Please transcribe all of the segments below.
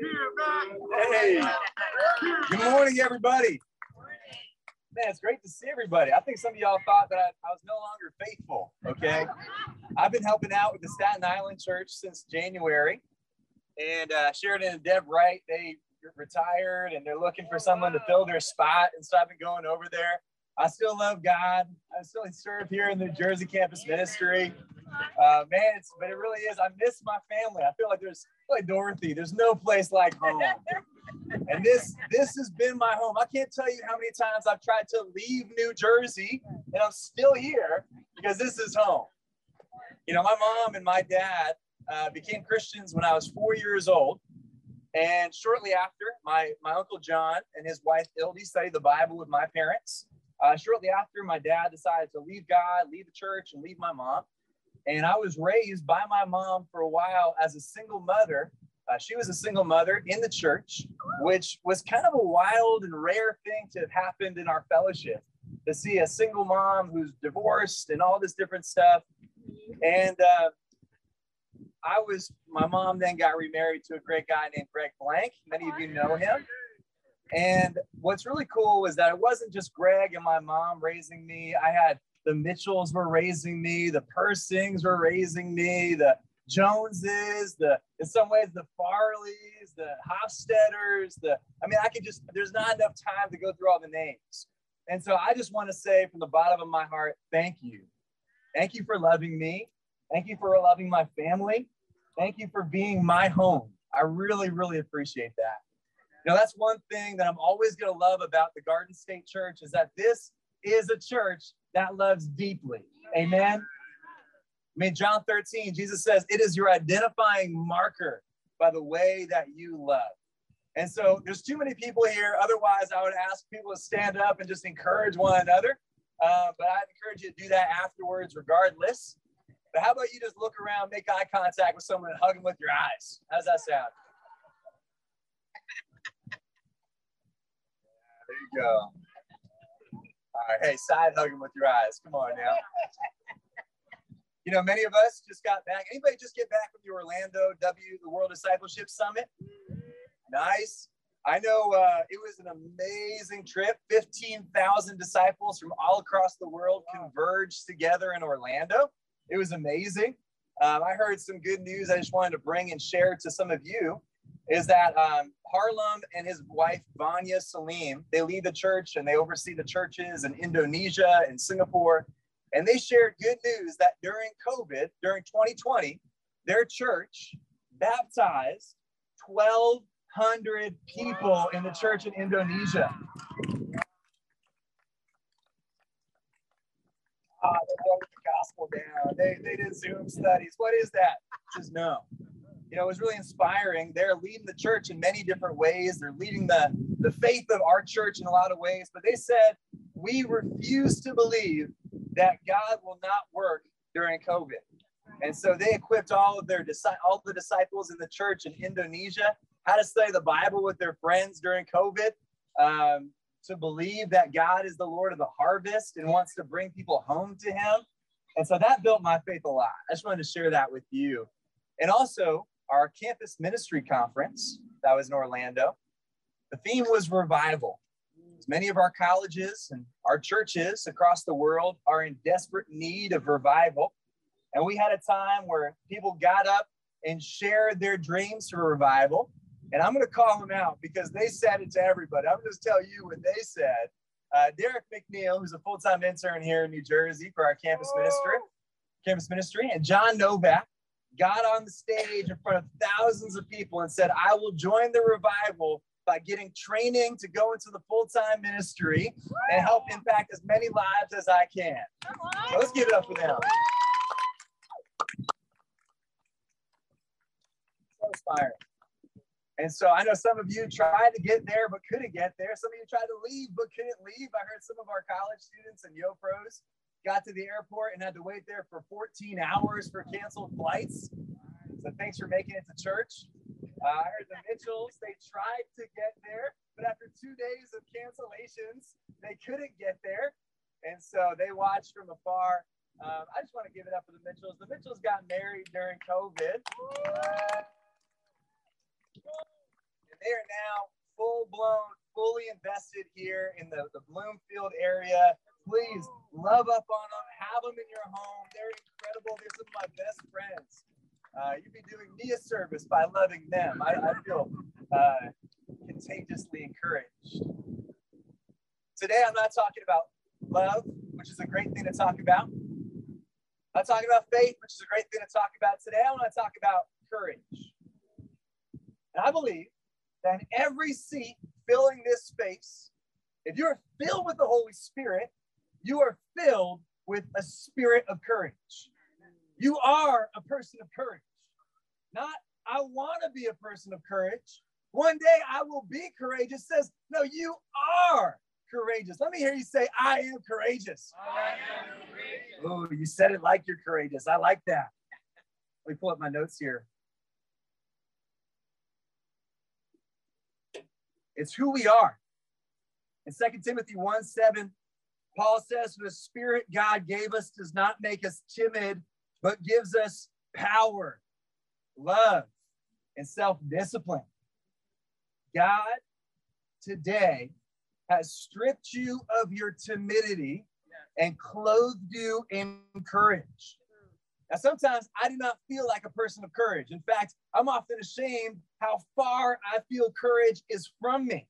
Hey, good morning, everybody. Man, it's great to see everybody. I think some of y'all thought that I, I was no longer faithful. Okay. I've been helping out with the Staten Island Church since January. And uh, Sheridan and Deb Wright, they retired and they're looking for someone to fill their spot. And so I've been going over there. I still love God. I still serve here in the Jersey campus ministry. Uh, man, it's, but it really is. I miss my family. I feel like there's like Dorothy. There's no place like home. And this this has been my home. I can't tell you how many times I've tried to leave New Jersey, and I'm still here because this is home. You know, my mom and my dad uh, became Christians when I was four years old. And shortly after, my, my uncle John and his wife Ildy studied the Bible with my parents. Uh, shortly after, my dad decided to leave God, leave the church, and leave my mom. And I was raised by my mom for a while as a single mother. Uh, she was a single mother in the church, which was kind of a wild and rare thing to have happened in our fellowship to see a single mom who's divorced and all this different stuff. And uh, I was, my mom then got remarried to a great guy named Greg Blank. Many of you know him. And what's really cool was that it wasn't just Greg and my mom raising me. I had the Mitchells were raising me, the Persings were raising me, the Joneses, the in some ways the Farleys, the Hofstetters, the I mean, I could just there's not enough time to go through all the names. And so I just want to say from the bottom of my heart, thank you. Thank you for loving me. Thank you for loving my family. Thank you for being my home. I really, really appreciate that. Know, that's one thing that I'm always going to love about the Garden State Church is that this is a church that loves deeply. Amen. I mean, John 13, Jesus says, it is your identifying marker by the way that you love. And so there's too many people here. Otherwise, I would ask people to stand up and just encourage one another. Uh, but I'd encourage you to do that afterwards, regardless. But how about you just look around, make eye contact with someone, and hug them with your eyes? How's that sound? there you go. All right, hey, side hugging with your eyes. Come on now. You know, many of us just got back. Anybody just get back from the Orlando W, the World Discipleship Summit? Nice. I know uh, it was an amazing trip. 15,000 disciples from all across the world converged together in Orlando. It was amazing. Um, I heard some good news I just wanted to bring and share to some of you is that um, Harlem and his wife, Vanya Salim, they lead the church and they oversee the churches in Indonesia and Singapore. And they shared good news that during COVID, during 2020, their church baptized 1,200 people in the church in Indonesia. Oh, they wrote the gospel down. They, they did Zoom studies. What is that? Just no you know, it was really inspiring. They're leading the church in many different ways. They're leading the, the faith of our church in a lot of ways. But they said, we refuse to believe that God will not work during COVID. And so they equipped all of their all the disciples in the church in Indonesia how to study the Bible with their friends during COVID, um, to believe that God is the Lord of the harvest and wants to bring people home to Him. And so that built my faith a lot. I just wanted to share that with you. And also, our campus ministry conference that was in Orlando. The theme was revival. As Many of our colleges and our churches across the world are in desperate need of revival. And we had a time where people got up and shared their dreams for revival. And I'm going to call them out because they said it to everybody. I'm going to tell you what they said. Uh, Derek McNeil, who's a full-time intern here in New Jersey for our campus ministry, campus ministry, and John Novak, got on the stage in front of thousands of people and said, I will join the revival by getting training to go into the full time ministry and help impact as many lives as I can. So let's give it up for them. So inspiring. And so I know some of you tried to get there but couldn't get there. Some of you tried to leave but couldn't leave. I heard some of our college students and Yo Pros got to the airport and had to wait there for 14 hours for canceled flights. So thanks for making it to church. Uh, I heard the Mitchells, they tried to get there, but after two days of cancellations, they couldn't get there. And so they watched from afar. Um, I just want to give it up for the Mitchells. The Mitchells got married during COVID. and they are now full blown, fully invested here in the, the Bloomfield area. Please love up on them, have them in your home. They're incredible. They're some of my best friends. Uh, you'd be doing me a service by loving them. I, I feel uh, contagiously encouraged. Today, I'm not talking about love, which is a great thing to talk about. I'm talking about faith, which is a great thing to talk about today. I want to talk about courage. And I believe that every seat filling this space, if you're filled with the Holy Spirit, you are filled with a spirit of courage. You are a person of courage. Not, I want to be a person of courage. One day I will be courageous. Says, no, you are courageous. Let me hear you say, I am courageous. Oh, you said it like you're courageous. I like that. Let me pull up my notes here. It's who we are. In 2 Timothy 1 7, Paul says, The spirit God gave us does not make us timid, but gives us power, love, and self discipline. God today has stripped you of your timidity and clothed you in courage. Now, sometimes I do not feel like a person of courage. In fact, I'm often ashamed how far I feel courage is from me.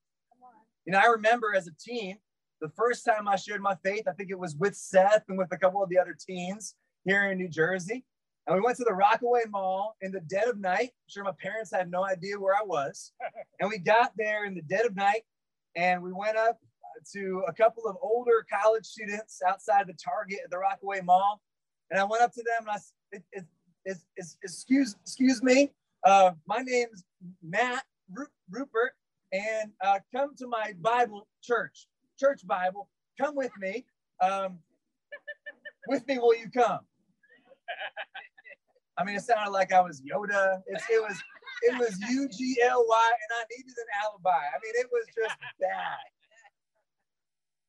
You know, I remember as a teen, the first time I shared my faith, I think it was with Seth and with a couple of the other teens here in New Jersey. And we went to the Rockaway Mall in the dead of night. I'm sure my parents had no idea where I was. And we got there in the dead of night and we went up to a couple of older college students outside the Target at the Rockaway Mall. And I went up to them and I it, it, it, it excuse excuse me, uh, my name's Matt Rupert, and uh, come to my Bible church, church Bible. Come with me. Um, with me, will you come? I mean, it sounded like I was Yoda. It's, it was it was U G L Y, and I needed an alibi. I mean, it was just bad.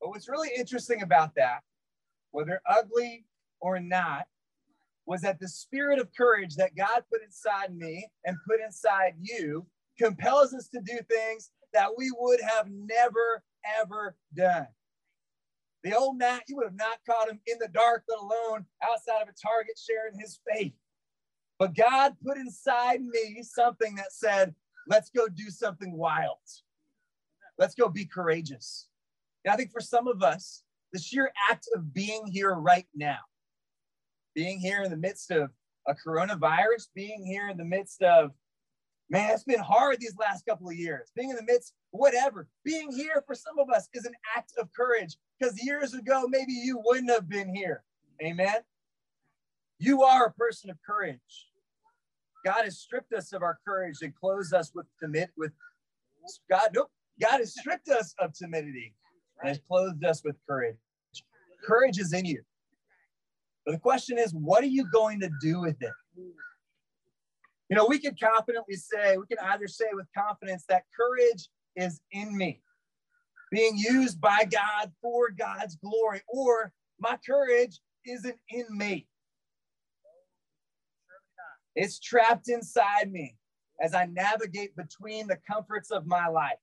But what's really interesting about that, whether ugly or not, was that the spirit of courage that God put inside me and put inside you compels us to do things that we would have never, ever done. The old Matt, you would have not caught him in the dark, let alone outside of a target sharing his faith. But God put inside me something that said, let's go do something wild. Let's go be courageous. And I think for some of us, the sheer act of being here right now, being here in the midst of a coronavirus, being here in the midst of, man, it's been hard these last couple of years, being in the midst, whatever, being here for some of us is an act of courage because years ago, maybe you wouldn't have been here. Amen. You are a person of courage. God has stripped us of our courage and clothes us with timid with God. Nope. God has stripped us of timidity and has clothed us with courage. Courage is in you. But the question is, what are you going to do with it? You know, we can confidently say, we can either say with confidence that courage is in me, being used by God for God's glory, or my courage isn't in me. It's trapped inside me as I navigate between the comforts of my life.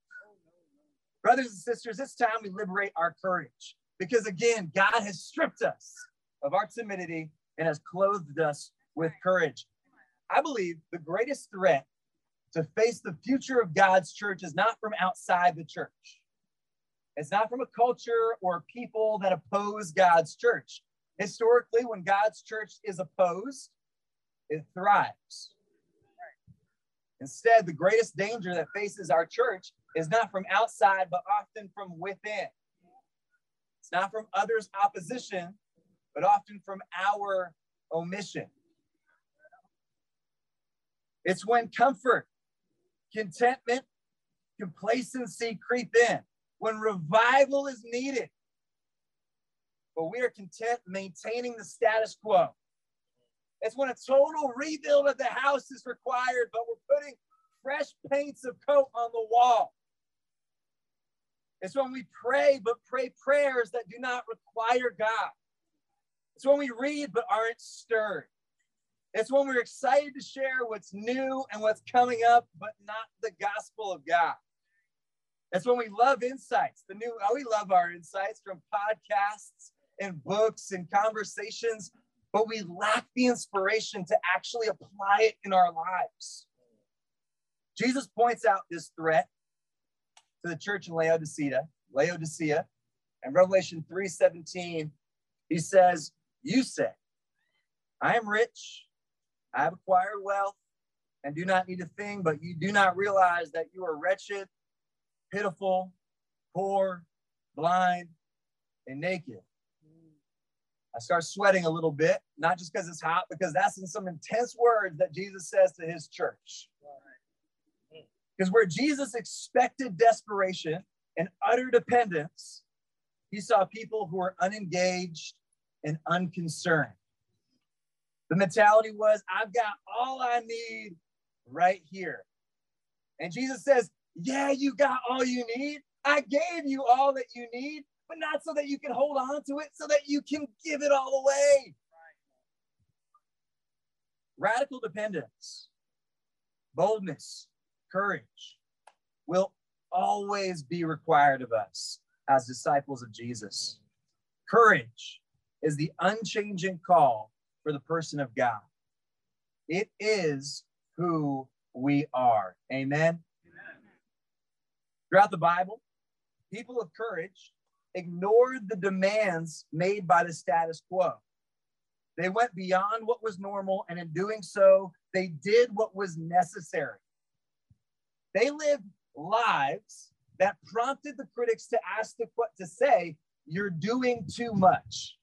Brothers and sisters, it's time we liberate our courage because, again, God has stripped us of our timidity and has clothed us with courage. I believe the greatest threat to face the future of God's church is not from outside the church. It's not from a culture or people that oppose God's church. Historically, when God's church is opposed, it thrives. Instead, the greatest danger that faces our church is not from outside, but often from within. It's not from others' opposition, but often from our omission. It's when comfort, contentment, complacency creep in, when revival is needed. But we are content maintaining the status quo. It's when a total rebuild of the house is required, but we're putting fresh paints of coat on the wall. It's when we pray, but pray prayers that do not require God. It's when we read, but aren't stirred. It's when we're excited to share what's new and what's coming up, but not the gospel of God. It's when we love insights. The new, oh, we love our insights from podcasts and books and conversations, but we lack the inspiration to actually apply it in our lives. Jesus points out this threat to the church in Laodicea, Laodicea, and Revelation 3:17, he says, You say, I am rich, I have acquired wealth, and do not need a thing, but you do not realize that you are wretched, pitiful, poor, blind, and naked. I start sweating a little bit, not just because it's hot, because that's in some intense words that Jesus says to his church. Because where Jesus expected desperation and utter dependence, he saw people who were unengaged and unconcerned. The mentality was, I've got all I need right here. And Jesus says, Yeah, you got all you need. I gave you all that you need, but not so that you can hold on to it, so that you can give it all away. Radical dependence, boldness, courage will always be required of us as disciples of Jesus. Courage is the unchanging call for the person of God. It is who we are. Amen. Amen. Throughout the Bible, people of courage ignored the demands made by the status quo. They went beyond what was normal, and in doing so, they did what was necessary. They lived lives that prompted the critics to ask the to say, you're doing too much.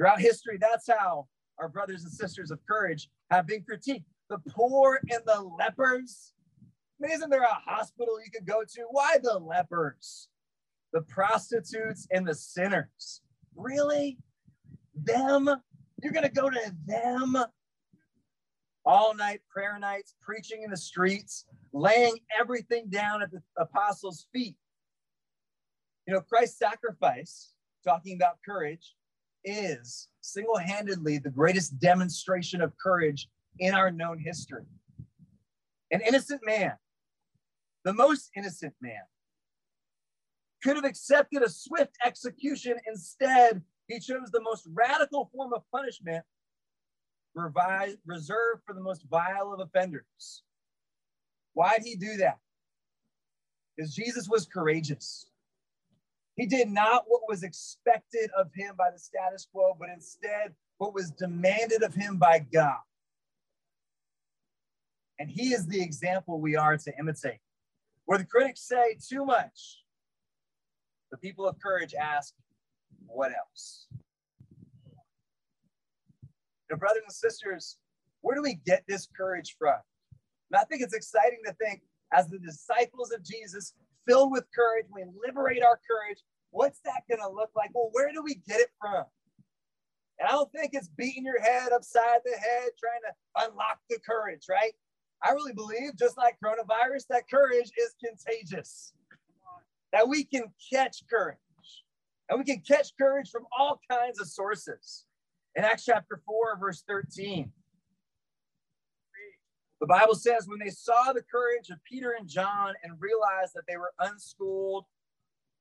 Throughout history, that's how our brothers and sisters of courage have been critiqued. The poor and the lepers. I mean, isn't there a hospital you could go to? Why the lepers? The prostitutes and the sinners. Really? Them? You're going to go to them? All night prayer nights, preaching in the streets, laying everything down at the apostles' feet. You know, Christ's sacrifice, talking about courage, is single handedly the greatest demonstration of courage in our known history. An innocent man, the most innocent man, could have accepted a swift execution. Instead, he chose the most radical form of punishment reserved for the most vile of offenders. Why did he do that? Because Jesus was courageous. He did not what was expected of him by the status quo, but instead what was demanded of him by God. And he is the example we are to imitate. Where the critics say too much, the people of courage ask, what else? Now, brothers and sisters, where do we get this courage from? And I think it's exciting to think as the disciples of Jesus, filled with courage, we liberate our courage. What's that going to look like? Well, where do we get it from? And I don't think it's beating your head upside the head, trying to unlock the courage, right? I really believe, just like coronavirus, that courage is contagious, that we can catch courage. And we can catch courage from all kinds of sources. In Acts chapter 4, verse 13, the Bible says when they saw the courage of Peter and John and realized that they were unschooled,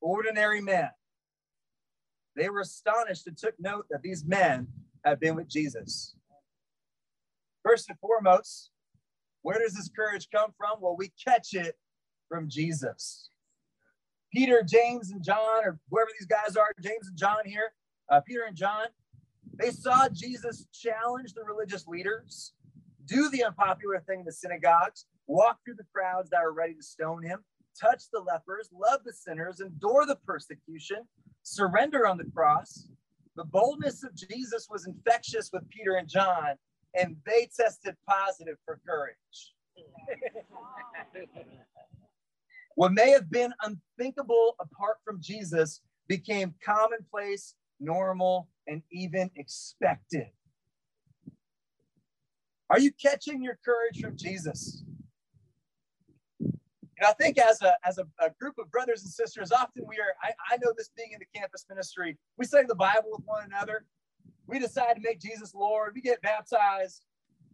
ordinary men, they were astonished and took note that these men had been with Jesus. First and foremost, where does this courage come from? Well, we catch it from Jesus. Peter, James, and John, or whoever these guys are, James and John here, uh, Peter and John, they saw Jesus challenge the religious leaders do the unpopular thing in the synagogues, walk through the crowds that are ready to stone him, touch the lepers, love the sinners, endure the persecution, surrender on the cross. The boldness of Jesus was infectious with Peter and John, and they tested positive for courage. what may have been unthinkable apart from Jesus became commonplace, normal, and even expected. Are you catching your courage from Jesus? And I think as a, as a, a, group of brothers and sisters, often we are, I, I know this being in the campus ministry, we study the Bible with one another. We decide to make Jesus Lord. We get baptized.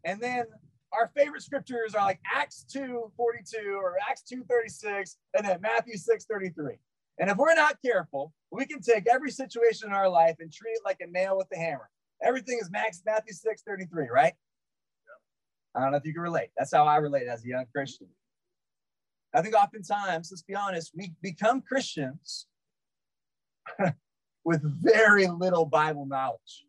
And then our favorite scriptures are like Acts 2 42 or Acts 2 36 and then Matthew 6 33. And if we're not careful, we can take every situation in our life and treat it like a nail with a hammer. Everything is Max Matthew 6 33, right? I don't know if you can relate. That's how I relate as a young Christian. I think oftentimes, let's be honest, we become Christians with very little Bible knowledge.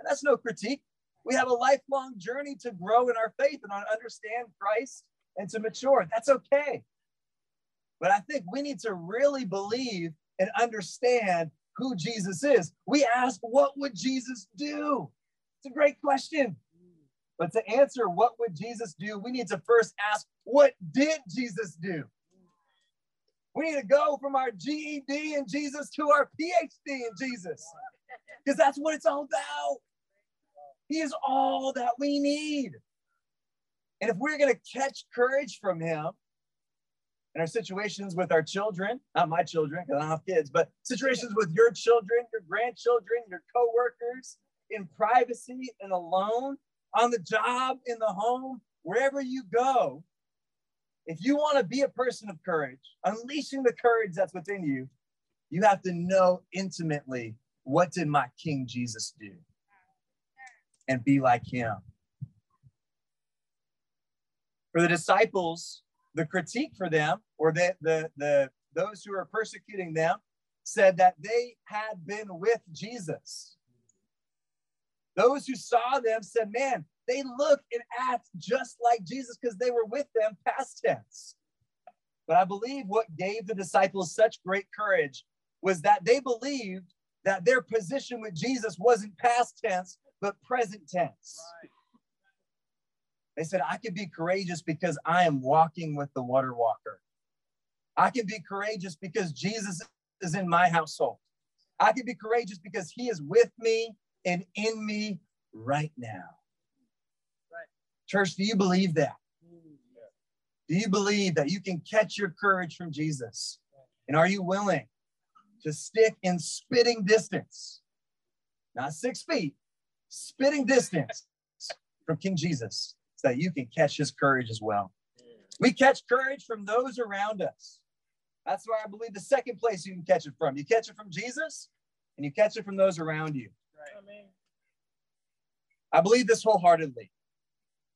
And that's no critique. We have a lifelong journey to grow in our faith and understand Christ and to mature. That's okay. But I think we need to really believe and understand who Jesus is. We ask, what would Jesus do? It's a great question. But to answer what would Jesus do, we need to first ask, what did Jesus do? We need to go from our GED in Jesus to our PhD in Jesus because that's what it's all about. He is all that we need. And if we're going to catch courage from him in our situations with our children, not my children, because I don't have kids, but situations with your children, your grandchildren, your coworkers, in privacy and alone, on the job, in the home, wherever you go, if you want to be a person of courage, unleashing the courage that's within you, you have to know intimately what did my King Jesus do and be like him. For the disciples, the critique for them or the, the, the those who are persecuting them said that they had been with Jesus. Those who saw them said, man, they look and act just like Jesus because they were with them past tense. But I believe what gave the disciples such great courage was that they believed that their position with Jesus wasn't past tense, but present tense. Right. They said, I can be courageous because I am walking with the water walker. I can be courageous because Jesus is in my household. I can be courageous because he is with me and in me right now. Church, do you believe that? Mm, do you believe that you can catch your courage from Jesus? And are you willing to stick in spitting distance? Not six feet, spitting distance from King Jesus so that you can catch his courage as well. We catch courage from those around us. That's why I believe the second place you can catch it from. You catch it from Jesus and you catch it from those around you. Right. I believe this wholeheartedly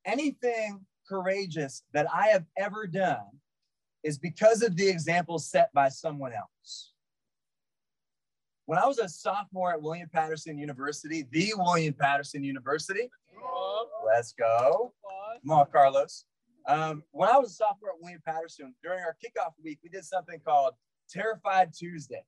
anything courageous that I have ever done is because of the example set by someone else. When I was a sophomore at William Paterson University, the William Paterson University, let's go. Come on, Carlos. Um, when I was a sophomore at William Paterson, during our kickoff week, we did something called Terrified Tuesday.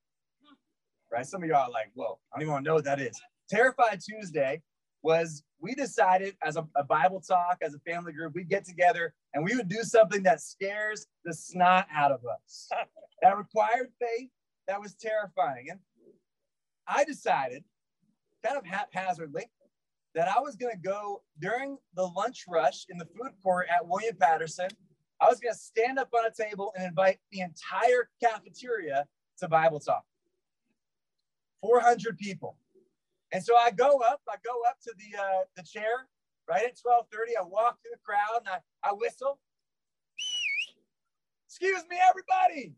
Right? Some of y'all are like, whoa, I don't even want to know what that is. Terrified Tuesday was we decided as a, a, Bible talk, as a family group, we'd get together and we would do something that scares the snot out of us. that required faith, that was terrifying. And I decided, kind of haphazardly, that I was going to go during the lunch rush in the food court at William Paterson. I was going to stand up on a table and invite the entire cafeteria to Bible talk. 400 people. And so I go up, I go up to the uh, the chair right at 12:30. I walk through the crowd and I, I whistle. Excuse me, everybody.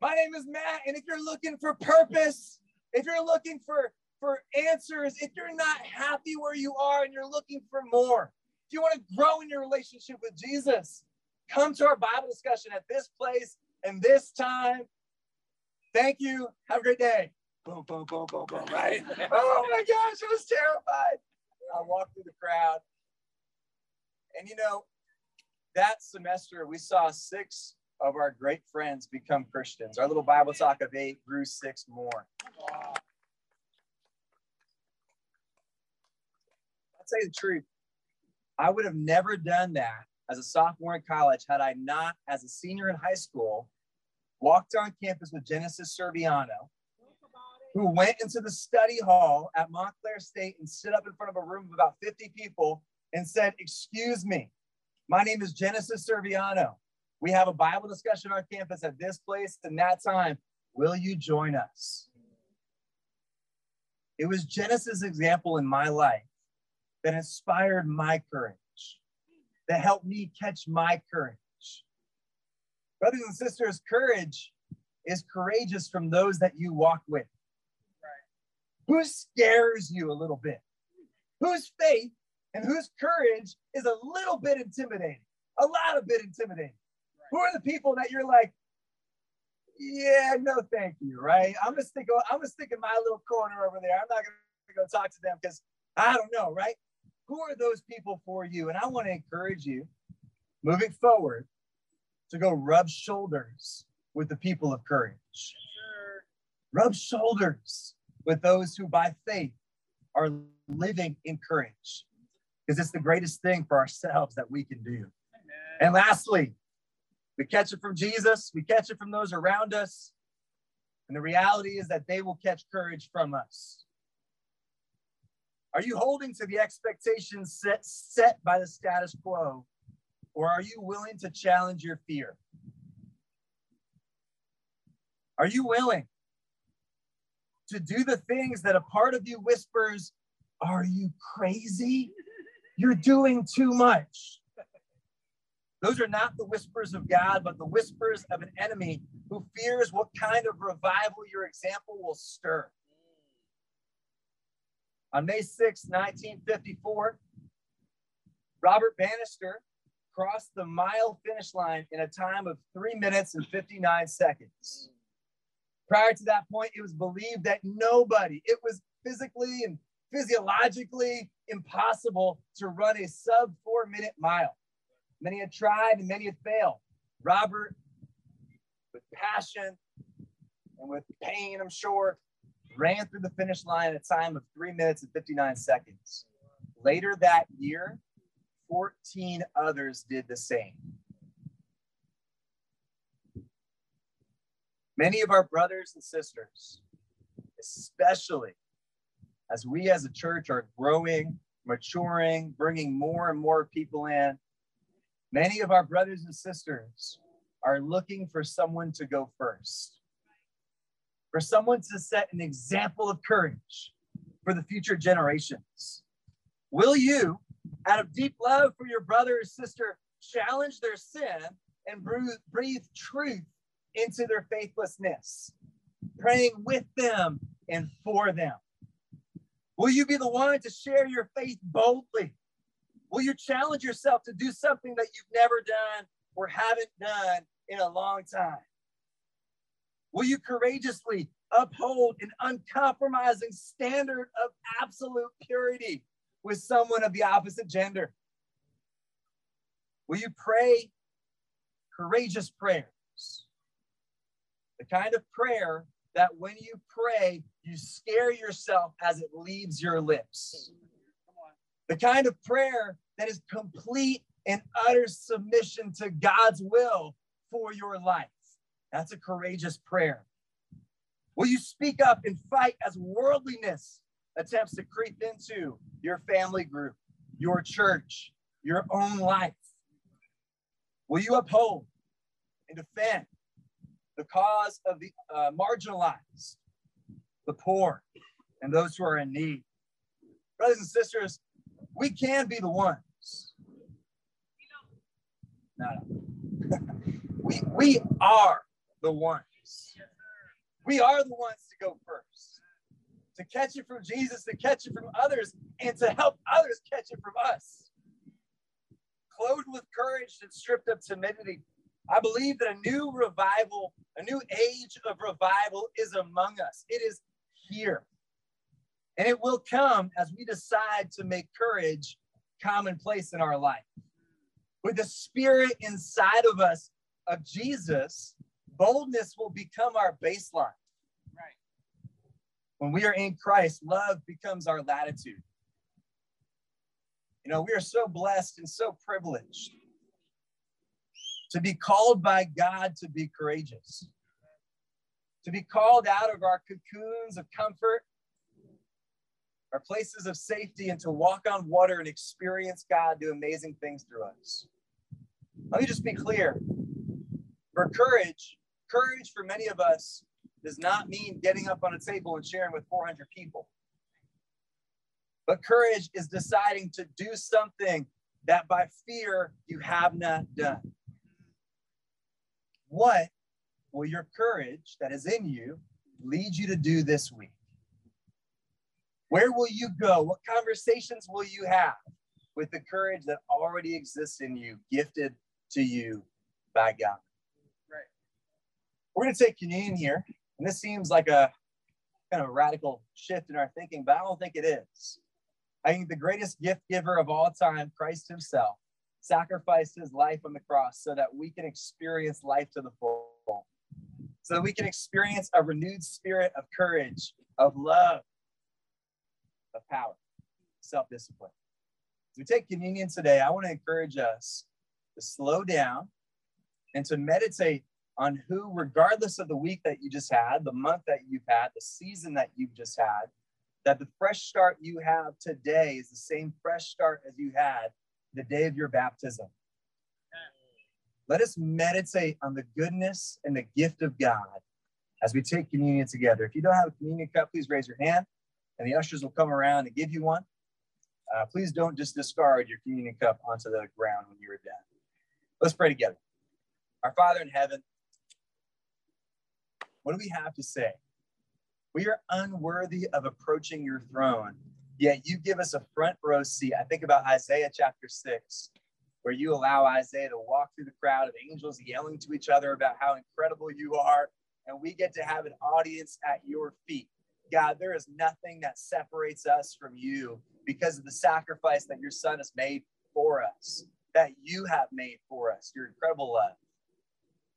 My name is Matt, and if you're looking for purpose, if you're looking for for answers, if you're not happy where you are and you're looking for more, if you want to grow in your relationship with Jesus, come to our Bible discussion at this place and this time. Thank you. Have a great day boom, boom, boom, boom, boom, right? oh my gosh, I was terrified. I walked through the crowd. And you know, that semester we saw six of our great friends become Christians. Our little Bible talk of eight grew six more. Wow. I'll tell you the truth. I would have never done that as a sophomore in college had I not, as a senior in high school, walked on campus with Genesis Serviano who went into the study hall at Montclair State and stood up in front of a room of about 50 people and said, Excuse me, my name is Genesis Serviano. We have a Bible discussion on campus at this place and that time. Will you join us? It was Genesis' example in my life that inspired my courage, that helped me catch my courage. Brothers and sisters, courage is courageous from those that you walk with. Who scares you a little bit? Whose faith and whose courage is a little bit intimidating, a lot of bit intimidating? Right. Who are the people that you're like, yeah, no, thank you, right? I'm gonna stick. I'm gonna stick in my little corner over there. I'm not gonna go talk to them because I don't know, right? Who are those people for you? And I want to encourage you, moving forward, to go rub shoulders with the people of courage. Sure. Rub shoulders with those who, by faith, are living in courage, because it's the greatest thing for ourselves that we can do. Amen. And lastly, we catch it from Jesus, we catch it from those around us. And the reality is that they will catch courage from us. Are you holding to the expectations set, set by the status quo, or are you willing to challenge your fear? Are you willing to do the things that a part of you whispers, Are you crazy? You're doing too much. Those are not the whispers of God, but the whispers of an enemy who fears what kind of revival your example will stir. On May 6, 1954, Robert Bannister crossed the mile finish line in a time of three minutes and 59 seconds. Prior to that point, it was believed that nobody, it was physically and physiologically impossible to run a sub four minute mile. Many had tried and many had failed. Robert, with passion and with pain, I'm sure, ran through the finish line at a time of three minutes and 59 seconds. Later that year, 14 others did the same. Many of our brothers and sisters, especially as we as a church are growing, maturing, bringing more and more people in, Many of our brothers and sisters are looking for someone to go first, for someone to set an example of courage for the future generations. Will you, out of deep love for your brother or sister, challenge their sin and breathe truth into their faithlessness, praying with them and for them? Will you be the one to share your faith boldly Will you challenge yourself to do something that you've never done or haven't done in a long time? Will you courageously uphold an uncompromising standard of absolute purity with someone of the opposite gender? Will you pray courageous prayers? The kind of prayer that when you pray, you scare yourself as it leaves your lips. The kind of prayer that is complete and utter submission to God's will for your life. That's a courageous prayer. Will you speak up and fight as worldliness attempts to creep into your family group, your church, your own life? Will you uphold and defend the cause of the uh, marginalized, the poor, and those who are in need? Brothers and sisters, we can be the ones. No, no. we, we are the ones. We are the ones to go first, to catch it from Jesus, to catch it from others, and to help others catch it from us. Clothed with courage and stripped of timidity, I believe that a new revival, a new age of revival is among us. It is here. And it will come as we decide to make courage commonplace in our life. With the spirit inside of us of Jesus, boldness will become our baseline. Right. When we are in Christ, love becomes our latitude. You know, we are so blessed and so privileged to be called by God to be courageous, to be called out of our cocoons of comfort our places of safety, and to walk on water and experience God do amazing things through us. Let me just be clear. For courage, courage for many of us does not mean getting up on a table and sharing with 400 people. But courage is deciding to do something that by fear you have not done. What will your courage that is in you lead you to do this week? Where will you go? What conversations will you have with the courage that already exists in you, gifted to you by God? Right. We're going to take communion here. And this seems like a kind of a radical shift in our thinking, but I don't think it is. I think the greatest gift giver of all time, Christ Himself, sacrificed His life on the cross so that we can experience life to the full, so that we can experience a renewed spirit of courage, of love, of power, self discipline. As we take communion today, I want to encourage us to slow down and to meditate on who, regardless of the week that you just had, the month that you've had, the season that you've just had, that the fresh start you have today is the same fresh start as you had the day of your baptism. Let us meditate on the goodness and the gift of God as we take communion together. If you don't have a communion cup, please raise your hand and the ushers will come around and give you one. Uh, please don't just discard your communion cup onto the ground when you're done. Let's pray together. Our Father in heaven, what do we have to say? We are unworthy of approaching your throne, yet you give us a front row seat. I think about Isaiah chapter 6, where you allow Isaiah to walk through the crowd of angels yelling to each other about how incredible you are, and we get to have an audience at your feet. God, there is nothing that separates us from you because of the sacrifice that your son has made for us, that you have made for us, your incredible love.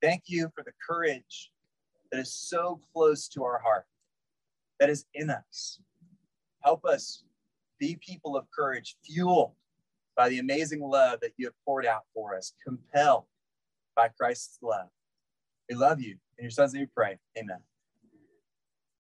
Thank you for the courage that is so close to our heart that is in us. Help us be people of courage, fueled by the amazing love that you have poured out for us, compelled by Christ's love. We love you. In your son's name we pray. Amen.